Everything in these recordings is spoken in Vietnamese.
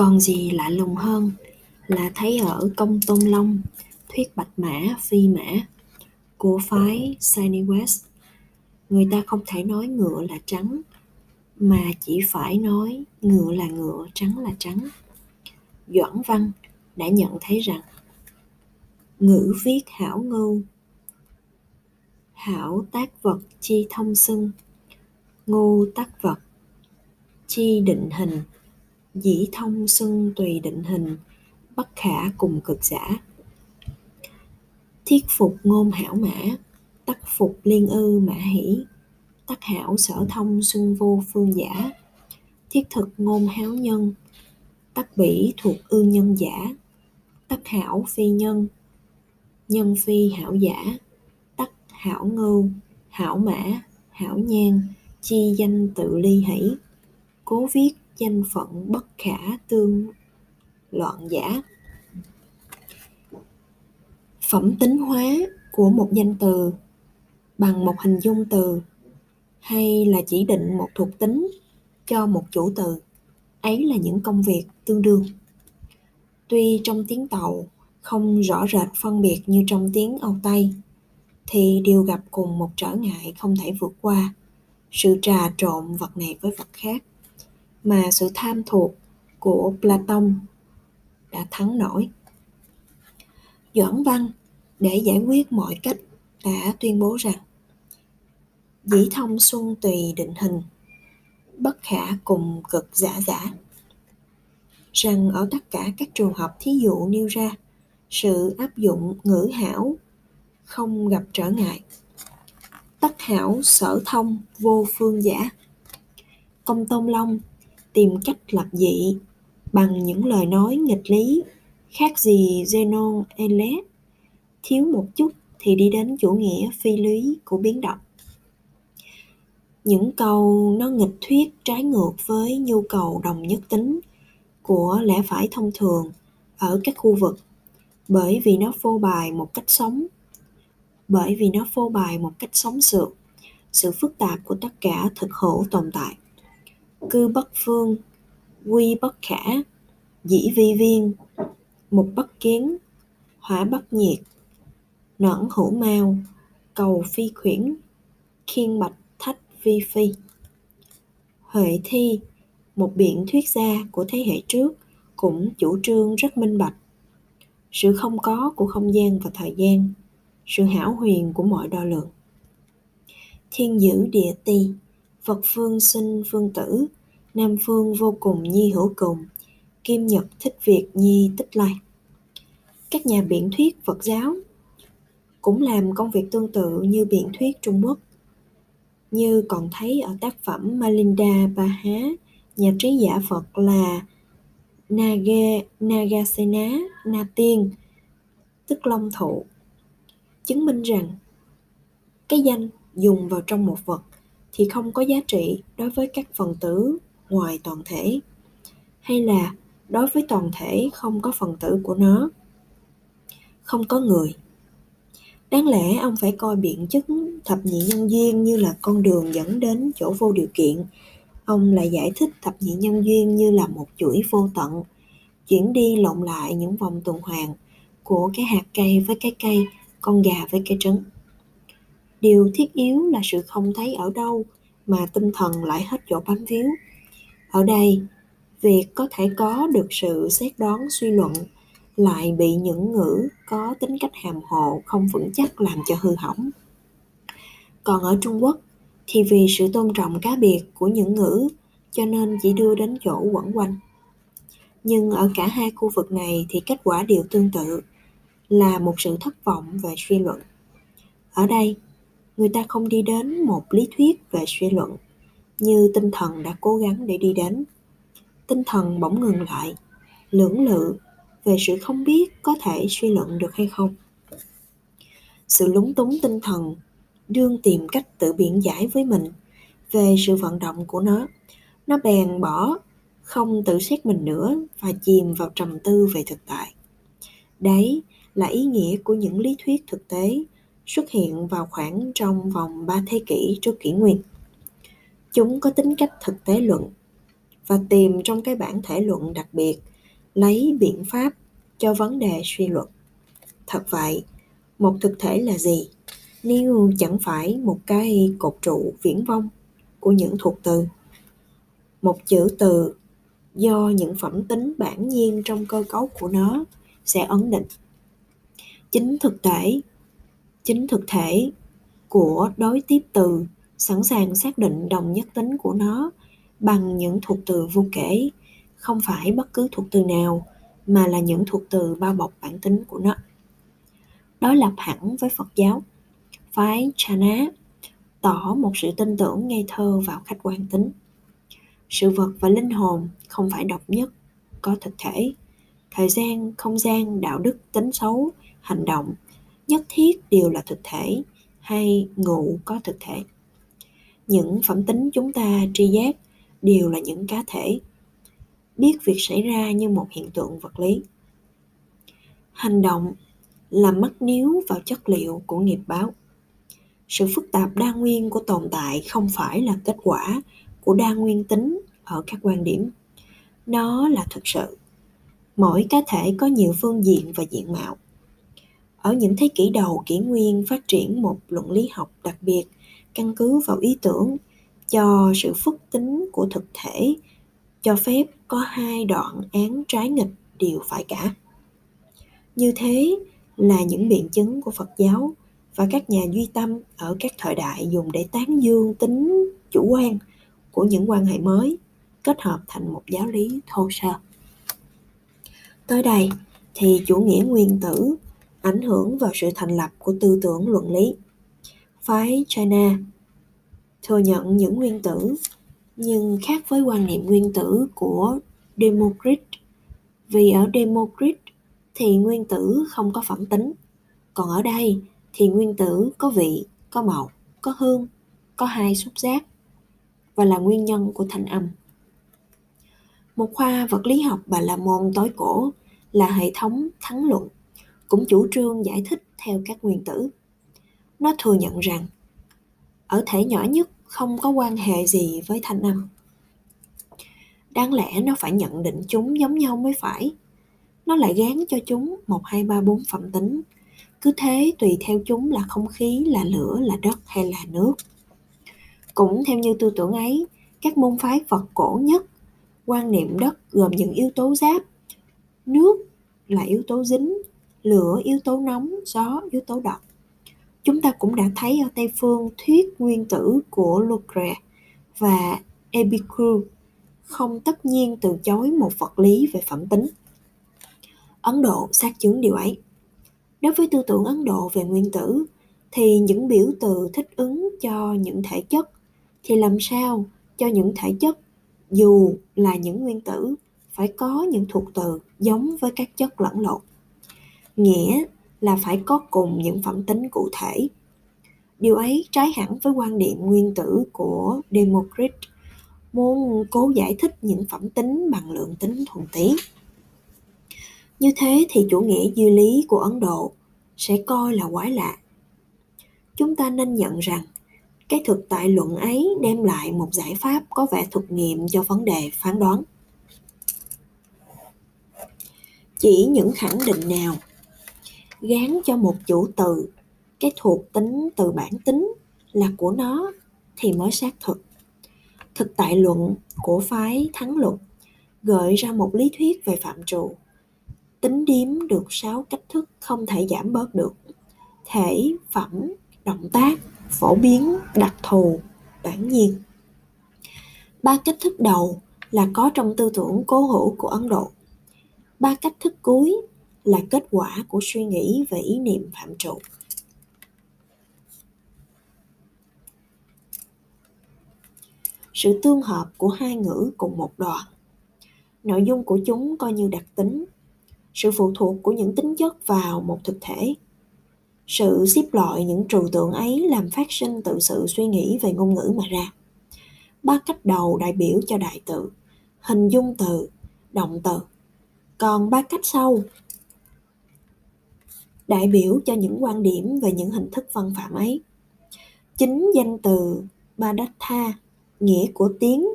còn gì lạ lùng hơn là thấy ở công tôn long, thuyết bạch mã, phi mã của phái Sunny West. Người ta không thể nói ngựa là trắng, mà chỉ phải nói ngựa là ngựa, trắng là trắng. Doãn văn đã nhận thấy rằng ngữ viết hảo ngưu, hảo tác vật chi thông xưng ngu tác vật chi định hình dĩ thông xưng tùy định hình, bất khả cùng cực giả. Thiết phục ngôn hảo mã, tắc phục liên ư mã hỷ, tắc hảo sở thông xuân vô phương giả. Thiết thực ngôn háo nhân, tắc bỉ thuộc ư nhân giả. Tắc hảo phi nhân nhân phi hảo giả. Tắc hảo ngưu hảo mã, hảo nhan chi danh tự ly hỷ. Cố viết danh phận bất khả tương loạn giả. Phẩm tính hóa của một danh từ bằng một hình dung từ hay là chỉ định một thuộc tính cho một chủ từ, ấy là những công việc tương đương. Tuy trong tiếng tàu không rõ rệt phân biệt như trong tiếng âu tây, thì đều gặp cùng một trở ngại không thể vượt qua sự trà trộn vật này với vật khác mà sự tham thuộc của platon đã thắng nổi. Doãn văn để giải quyết mọi cách đã tuyên bố rằng, dĩ thông xuân tùy định hình, bất khả cùng cực giả giả. Rằng ở tất cả các trường hợp thí dụ nêu ra, sự áp dụng ngữ hảo không gặp trở ngại. Tất hảo sở thông vô phương giả. Công tôn long tìm cách lập dị bằng những lời nói nghịch lý khác gì Zenon Elet thiếu một chút thì đi đến chủ nghĩa phi lý của biến động. Những câu nó nghịch thuyết trái ngược với nhu cầu đồng nhất tính của lẽ phải thông thường ở các khu vực bởi vì nó phô bày một cách sống, bởi vì nó phô bày một cách sống sượt sự phức tạp của tất cả thực hữu tồn tại cư bất phương, quy bất khả, dĩ vi viên một bất kiến, hỏa bất nhiệt nõn hữu mao cầu phi khuyển, khiên bạch thách vi phi. Huệ thi, một biện thuyết gia của thế hệ trước, cũng chủ trương rất minh bạch. Sự không có của không gian và thời gian, sự hảo huyền của mọi đo lường. Thiên dữ địa ti, phật phương sinh phương tử nam phương vô cùng nhi hữu cùng. Kim nhật thích việc nhi tích lai. Các nhà biện thuyết phật giáo cũng làm công việc tương tự như biện thuyết trung quốc. Như còn thấy ở tác phẩm malinda Bahá, nhà trí giả phật là Nage, Nagasena Na Tiên, tức Long Thụ, chứng minh rằng cái danh dùng vào trong một vật thì không có giá trị đối với các phần tử ngoài toàn thể, hay là đối với toàn thể không có phần tử của nó? Không có người. Đáng lẽ ông phải coi biện chứng thập nhị nhân duyên như là con đường dẫn đến chỗ vô điều kiện. Ông lại giải thích thập nhị nhân duyên như là một chuỗi vô tận, chuyển đi lộn lại những vòng tuần hoàn của cái hạt cây với cái cây, con gà với cái trứng. Điều thiết yếu là sự không thấy ở đâu mà tinh thần lại hết chỗ bám víu ở đây, việc có thể có được sự xét đoán suy luận lại bị những ngữ có tính cách hàm hồ không vững chắc làm cho hư hỏng. Còn ở trung quốc thì vì sự tôn trọng cá biệt của những ngữ cho nên chỉ đưa đến chỗ quẩn quanh. Nhưng ở cả hai khu vực này thì kết quả đều tương tự, là một sự thất vọng về suy luận. Ở đây, người ta không đi đến một lý thuyết về suy luận như tinh thần đã cố gắng để đi đến. Tinh thần bỗng ngừng lại, lưỡng lự về sự không biết có thể suy luận được hay không. Sự lúng túng tinh thần, đương tìm cách tự biện giải với mình về sự vận động của nó nó bèn bỏ, không tự xét mình nữa và chìm vào trầm tư về thực tại. Đấy là ý nghĩa của những lý thuyết thực tế xuất hiện vào khoảng trong vòng ba thế kỷ trước kỷ nguyên chúng có tính cách thực tế luận và tìm trong cái bản thể luận đặc biệt, lấy biện pháp cho vấn đề suy luận. Thật vậy, một thực thể là gì? Nếu chẳng phải một cái cột trụ viễn vông của những thuộc từ, một chữ từ do những phẩm tính bản nhiên trong cơ cấu của nó sẽ ấn định. Chính thực thể, chính thực thể của đối tiếp từ sẵn sàng xác định đồng nhất tính của nó bằng những thuộc từ vô kể, không phải bất cứ thuộc từ nào mà là những thuộc từ bao bọc bản tính của nó. Đối lập hẳn với phật giáo. Phái chana tỏ một sự tin tưởng ngây thơ vào khách quan tính. Sự vật và linh hồn không phải độc nhất, có thực thể. Thời gian, không gian, đạo đức, tính xấu, hành động, nhất thiết đều là thực thể hay ngụ có thực thể những phẩm tính chúng ta tri giác đều là những cá thể. Biết việc xảy ra như một hiện tượng vật lý. Hành động là mắc níu vào chất liệu của nghiệp báo. Sự phức tạp đa nguyên của tồn tại không phải là kết quả của đa nguyên tính ở các quan điểm. Nó là thực sự. Mỗi cá thể có nhiều phương diện và diện mạo. Ở những thế kỷ đầu kỷ nguyên phát triển một luận lý học đặc biệt căn cứ vào ý tưởng cho sự phức tính của thực thể, cho phép có hai đoạn án trái nghịch đều phải cả. Như thế là những biện chứng của phật giáo và các nhà duy tâm ở các thời đại dùng để tán dương tính chủ quan của những quan hệ mới kết hợp thành một giáo lý thô sơ. Tới đây thì chủ nghĩa nguyên tử ảnh hưởng vào sự thành lập của tư tưởng luận lý phái china thừa nhận những nguyên tử nhưng khác với quan niệm nguyên tử của Democrit, vì ở Democrit thì nguyên tử không có phẩm tính còn ở đây thì nguyên tử có vị có màu có hương có hai xúc giác và là nguyên nhân của thanh âm. Một khoa vật lý học và là môn tối cổ là hệ thống thắng luận cũng chủ trương giải thích theo các nguyên tử nó thừa nhận rằng, ở thể nhỏ nhất không có quan hệ gì với thanh âm. Đáng lẽ nó phải nhận định chúng giống nhau mới phải. Nó lại gán cho chúng một, hai, ba, bốn phẩm tính. Cứ thế tùy theo chúng là không khí, là lửa, là đất hay là nước. Cũng theo như tư tưởng ấy, các môn phái phật cổ nhất, quan niệm đất gồm những yếu tố giáp. Nước là yếu tố dính, lửa yếu tố nóng, gió yếu tố độc chúng ta cũng đã thấy ở tây phương thuyết nguyên tử của lucre và epicure không tất nhiên từ chối một vật lý về phẩm tính. Ấn độ xác chứng điều ấy. Đối với tư tưởng ấn độ về nguyên tử, thì những biểu từ thích ứng cho những thể chất thì làm sao cho những thể chất, dù là những nguyên tử, phải có những thuộc từ giống với các chất lẫn lộn. Nghĩa là phải có cùng những phẩm tính cụ thể điều ấy trái hẳn với quan điểm nguyên tử của Democrit. muốn cố giải thích những phẩm tính bằng lượng tính thuần túy. như thế thì chủ nghĩa duy lý của ấn độ sẽ coi là quái lạ chúng ta nên nhận rằng, cái thực tại luận ấy đem lại một giải pháp có vẻ thực nghiệm cho vấn đề phán đoán chỉ những khẳng định nào gán cho một chủ từ. Cái thuộc tính từ bản tính là của nó thì mới xác thực. Thực tại luận của phái thắng luận gợi ra một lý thuyết về phạm trụ tính điếm được sáu cách thức không thể giảm bớt được. Thể, phẩm, động tác, phổ biến, đặc thù, bản nhiên. Ba cách thức đầu là có trong tư tưởng cố hữu của ấn độ. Ba cách thức cuối là kết quả của suy nghĩ về ý niệm phạm trụ sự tương hợp của hai ngữ cùng một đoạn. Nội dung của chúng coi như đặc tính. Sự phụ thuộc của những tính chất vào một thực thể. Sự xếp loại những trừu tượng ấy làm phát sinh tự sự suy nghĩ về ngôn ngữ mà ra. Ba cách đầu đại biểu cho đại tự, hình dung từ, động từ. Còn ba cách sau đại biểu cho những quan điểm về những hình thức văn phạm ấy chính danh từ Badattha nghĩa của tiếng,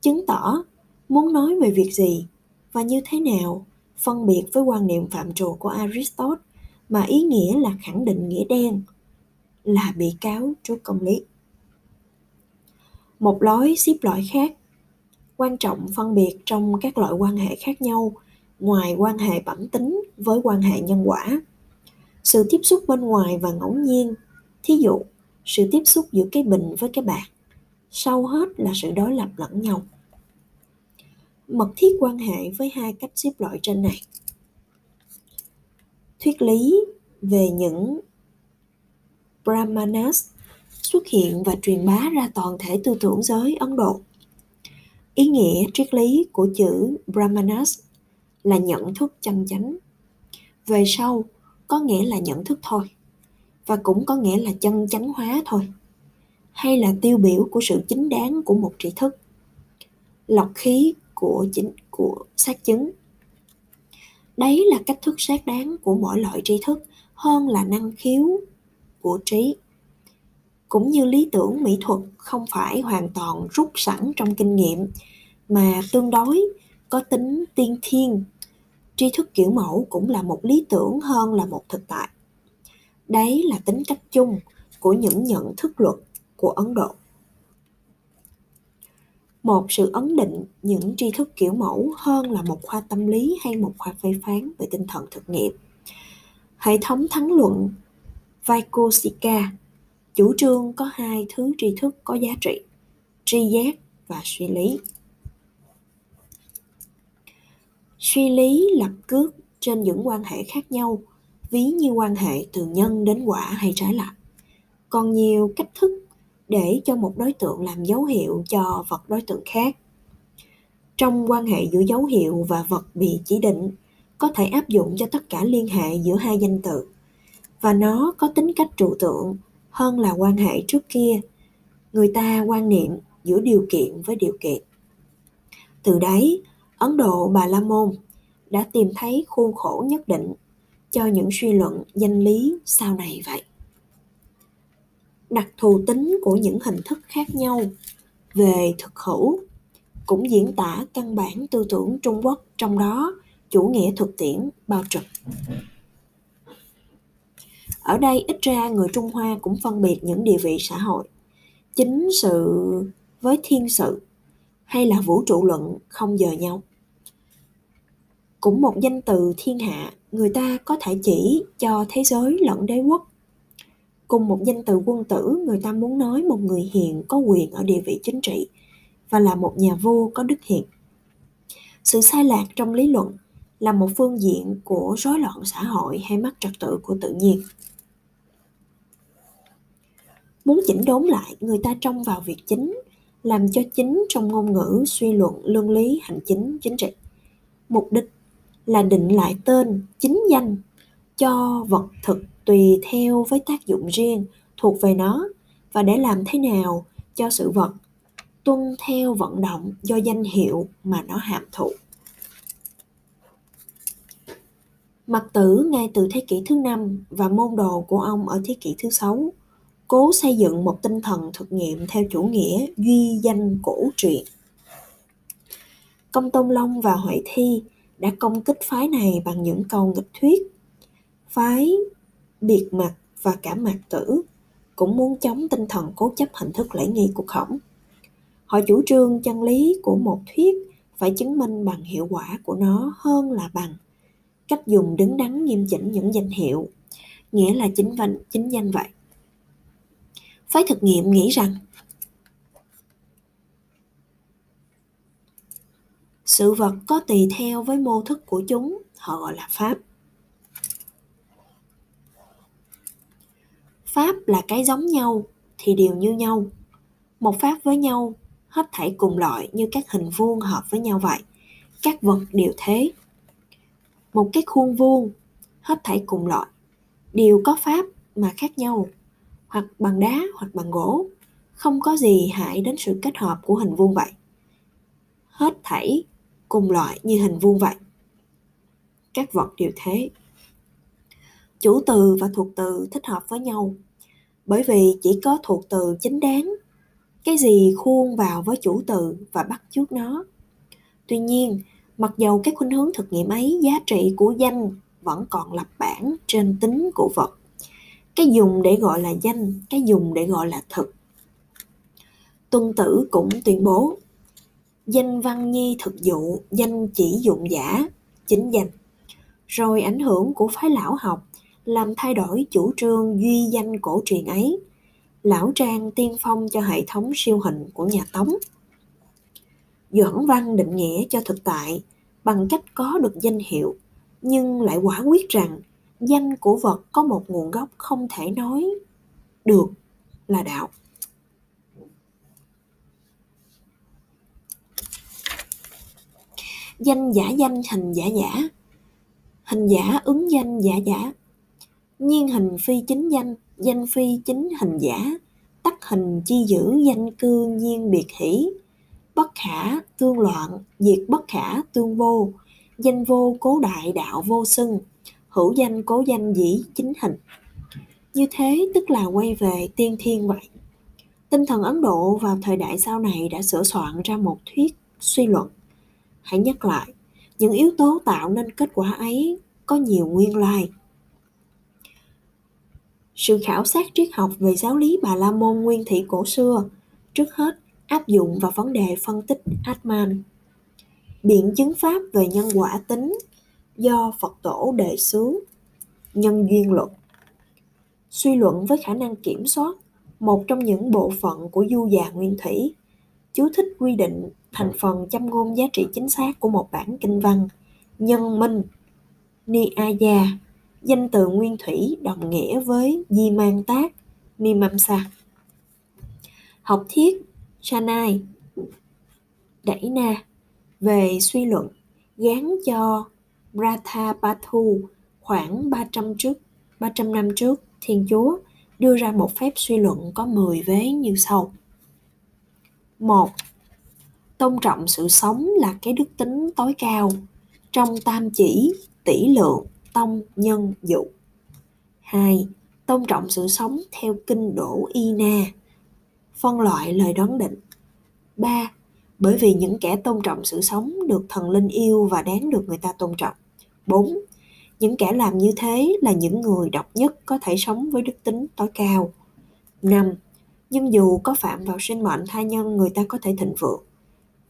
chứng tỏ muốn nói về việc gì và như thế nào, phân biệt với quan niệm phạm trù của Aristotle mà ý nghĩa là khẳng định nghĩa đen, là bị cáo trước công lý. Một lối xếp loại khác, quan trọng phân biệt trong các loại quan hệ khác nhau, ngoài quan hệ bẩm tính với quan hệ nhân quả. Sự tiếp xúc bên ngoài và ngẫu nhiên, thí dụ sự tiếp xúc giữa cái bình với cái bạc, sau hết là sự đối lập lẫn nhau. Mật thiết quan hệ với hai cách xếp loại trên này. Thuyết lý về những Brahmanas xuất hiện và truyền bá ra toàn thể tư tưởng giới Ấn Độ. Ý nghĩa triết lý của chữ Brahmanas là nhận thức chân chánh. Về sau, có nghĩa là nhận thức thôi, và cũng có nghĩa là chân chánh hóa thôi, hay là tiêu biểu của sự chính đáng của một tri thức. Lọc khí của chính của xác chứng. Đấy là cách thức xác đáng của mỗi loại tri thức hơn là năng khiếu của trí cũng như lý tưởng mỹ thuật không phải hoàn toàn rút sẵn trong kinh nghiệm mà tương đối có tính tiên thiên tri thức kiểu mẫu cũng là một lý tưởng hơn là một thực tại. Đấy là tính cách chung của những nhận thức luật của ấn độ. Một sự ấn định những tri thức kiểu mẫu hơn là một khoa tâm lý hay một khoa phê phán về tinh thần thực nghiệm. Hệ thống thắng luận Vaikosika, chủ trương có hai thứ tri thức có giá trị, tri giác và suy lý suy lý, lập cước trên những quan hệ khác nhau, ví như quan hệ từ nhân đến quả hay trái lại. Còn nhiều cách thức để cho một đối tượng làm dấu hiệu cho vật đối tượng khác. Trong quan hệ giữa dấu hiệu và vật bị chỉ định, có thể áp dụng cho tất cả liên hệ giữa hai danh từ. Và nó có tính cách trụ tượng hơn là quan hệ trước kia. Người ta quan niệm giữa điều kiện với điều kiện. Từ đấy ấn độ bà la môn đã tìm thấy khuôn khổ nhất định cho những suy luận danh lý sau này vậy. Đặc thù tính của những hình thức khác nhau về thực hữu cũng diễn tả căn bản tư tưởng trung quốc trong đó, chủ nghĩa thực tiễn bao trùm. Ở đây ít ra người trung hoa cũng phân biệt những địa vị xã hội, chính sự với thiên sự hay là vũ trụ luận không dời nhau cũng một danh từ thiên hạ người ta có thể chỉ cho thế giới lẫn đế quốc. Cùng một danh từ quân tử, người ta muốn nói một người hiền có quyền ở địa vị chính trị và là một nhà vua có đức hiền. Sự sai lạc trong lý luận là một phương diện của rối loạn xã hội hay mất trật tự của tự nhiên. Muốn chỉnh đốn lại người ta trông vào việc chính, làm cho chính trong ngôn ngữ suy luận, lương lý, hành chính chính trị. Mục đích là định lại tên chính danh cho vật thực tùy theo với tác dụng riêng thuộc về nó và để làm thế nào cho sự vật tuân theo vận động do danh hiệu mà nó hàm thụ Mặc tử ngay từ thế kỷ thứ năm và môn đồ của ông ở thế kỷ thứ sáu, cố xây dựng một tinh thần thực nghiệm theo chủ nghĩa duy danh cổ truyện. Công Tôn Long và Huệ Thi đã công kích phái này bằng những câu nghịch thuyết. Phái biệt mặt và cả mạc tử cũng muốn chống tinh thần cố chấp hình thức lễ nghi của khổng. Họ chủ trương chân lý của một thuyết phải chứng minh bằng hiệu quả của nó hơn là bằng cách dùng đứng đắn nghiêm chỉnh những danh hiệu, nghĩa là chính văn chính danh vậy phái thực nghiệm nghĩ rằng sự vật có tùy theo với mô thức của chúng, họ gọi là pháp. Pháp là cái giống nhau thì đều như nhau. Một pháp với nhau, hết thảy cùng loại như các hình vuông hợp với nhau vậy. Các vật đều thế. Một cái khuôn vuông, hết thảy cùng loại. Đều có pháp mà khác nhau. Hoặc bằng đá, hoặc bằng gỗ. Không có gì hại đến sự kết hợp của hình vuông vậy. Hết thảy cùng loại như hình vuông vậy. Các vật đều thế. Chủ từ và thuộc từ thích hợp với nhau, bởi vì chỉ có thuộc từ chính đáng. Cái gì khuôn vào với chủ từ và bắt chước nó. Tuy nhiên, mặc dầu các khuynh hướng thực nghiệm ấy giá trị của danh vẫn còn lập bản trên tính của vật, cái dùng để gọi là danh, cái dùng để gọi là thực. Tuân tử cũng tuyên bố danh văn nhi thực dụ, danh chỉ dụng giả, chính danh. Rồi ảnh hưởng của phái lão học, làm thay đổi chủ trương duy danh cổ truyền ấy. Lão trang tiên phong cho hệ thống siêu hình của nhà tống. Doãn văn định nghĩa cho thực tại, bằng cách có được danh hiệu, nhưng lại quả quyết rằng danh của vật có một nguồn gốc không thể nói được là đạo. Danh giả danh, hình giả giả. Hình giả ứng danh giả giả. Nhiên hình phi chính danh danh phi chính hình giả. Tắc hình chi giữ danh cư nhiên biệt hỷ. Bất khả, tương loạn, diệt bất khả, tương vô. Danh vô, cố đại, đạo vô xưng hữu danh, cố danh, dĩ, chính hình. Như thế tức là quay về tiên thiên vậy. Tinh thần ấn độ vào thời đại sau này đã sửa soạn ra một thuyết suy luận hãy nhắc lại, những yếu tố tạo nên kết quả ấy có nhiều nguyên lai. Sự khảo sát triết học về giáo lý bà la môn nguyên thủy cổ xưa trước hết áp dụng vào vấn đề phân tích atman. Biện chứng pháp về nhân quả tính do phật tổ đề xướng, nhân duyên luật suy luận với khả năng kiểm soát, một trong những bộ phận của du già nguyên thủy chú thích quy định thành phần châm ngôn giá trị chính xác của một bản kinh văn nhân minh niaya danh từ nguyên thủy đồng nghĩa với di mang tác mimamsa học thiết chanai đẩy na về suy luận gán cho Pratapathu khoảng 300 trước 300 năm trước Thiên Chúa đưa ra một phép suy luận có 10 vế như sau một Tôn trọng sự sống là cái đức tính tối cao trong tam chỉ, tỷ lượng, tông, nhân, dụ. 2. Tôn trọng sự sống theo kinh đổ y na, phân loại lời đoán định. 3. Bởi vì những kẻ tôn trọng sự sống được thần linh yêu và đáng được người ta tôn trọng. 4. Những kẻ làm như thế là những người độc nhất có thể sống với đức tính tối cao. 5. Nhưng dù có phạm vào sinh mệnh tha nhân người ta có thể thịnh vượng.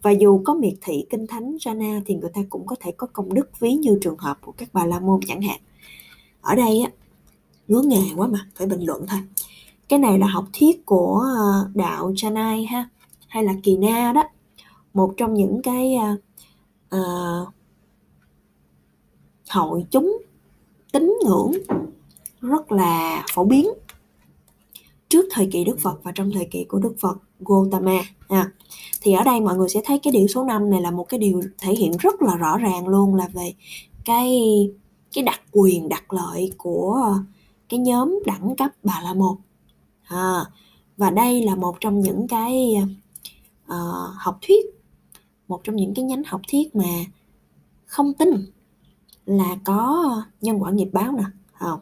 Và dù có miệt thị kinh thánh Jana thì người ta cũng có thể có công đức ví như trường hợp của các bà la môn chẳng hạn. Ở đây á, ngứa nghề quá mà, phải bình luận thôi. Cái này là học thuyết của ờ, đạo Chanai ha, hay là Kỳ Na đó. Một trong những cái uh, hội chúng tín ngưỡng rất là phổ biến trước thời kỳ Đức Phật và trong thời kỳ của Đức Phật Gautama à, thì ở đây mọi người sẽ thấy cái điều số 5 này là một cái điều thể hiện rất là rõ ràng luôn là về cái cái đặc quyền đặc lợi của cái nhóm đẳng cấp bà la môn à, và đây là một trong những cái uh, học thuyết một trong những cái nhánh học thuyết mà không tin là có nhân quả nghiệp báo nè không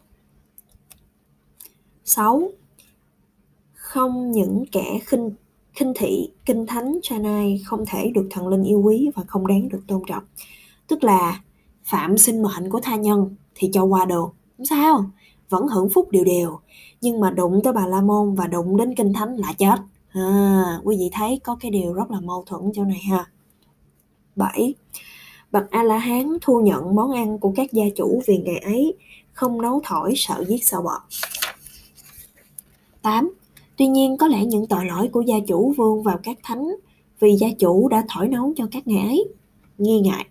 sáu không những kẻ khinh khinh thị kinh thánh cha này không thể được thần linh yêu quý và không đáng được tôn trọng. Tức là phạm sinh mệnh của tha nhân thì cho qua được. Không sao vẫn hưởng phúc đều đều. Nhưng mà đụng tới bà la môn và đụng đến kinh thánh là chết. À, quý vị thấy có cái điều rất là mâu thuẫn chỗ này ha. 7 bậc a la hán thu nhận món ăn của các gia chủ vì ngày ấy không nấu thổi sợ giết sợ bọt. 8 tuy nhiên có lẽ những tội lỗi của gia chủ vương vào các thánh vì gia chủ đã thổi nấu cho các ngài ấy. Nghi ngại.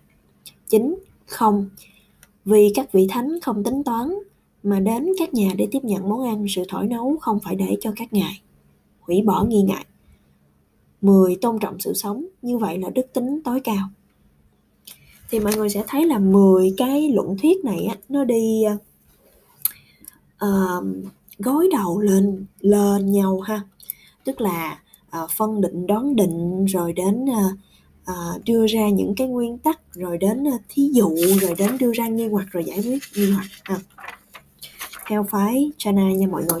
Chính không. Vì các vị thánh không tính toán mà đến các nhà để tiếp nhận món ăn sự thổi nấu không phải để cho các ngài. Hủy bỏ nghi ngại. 10 tôn trọng sự sống như vậy là đức tính tối cao. Thì mọi người sẽ thấy là 10 cái luận thuyết này á, nó đi uh, gối đầu lên lên nhau ha. Tức là uh, phân định đoán định rồi đến uh, uh, đưa ra những cái nguyên tắc rồi đến uh, thí dụ rồi đến đưa ra nghi hoặc rồi giải quyết nghi hoặc ha theo phái chana nha mọi người.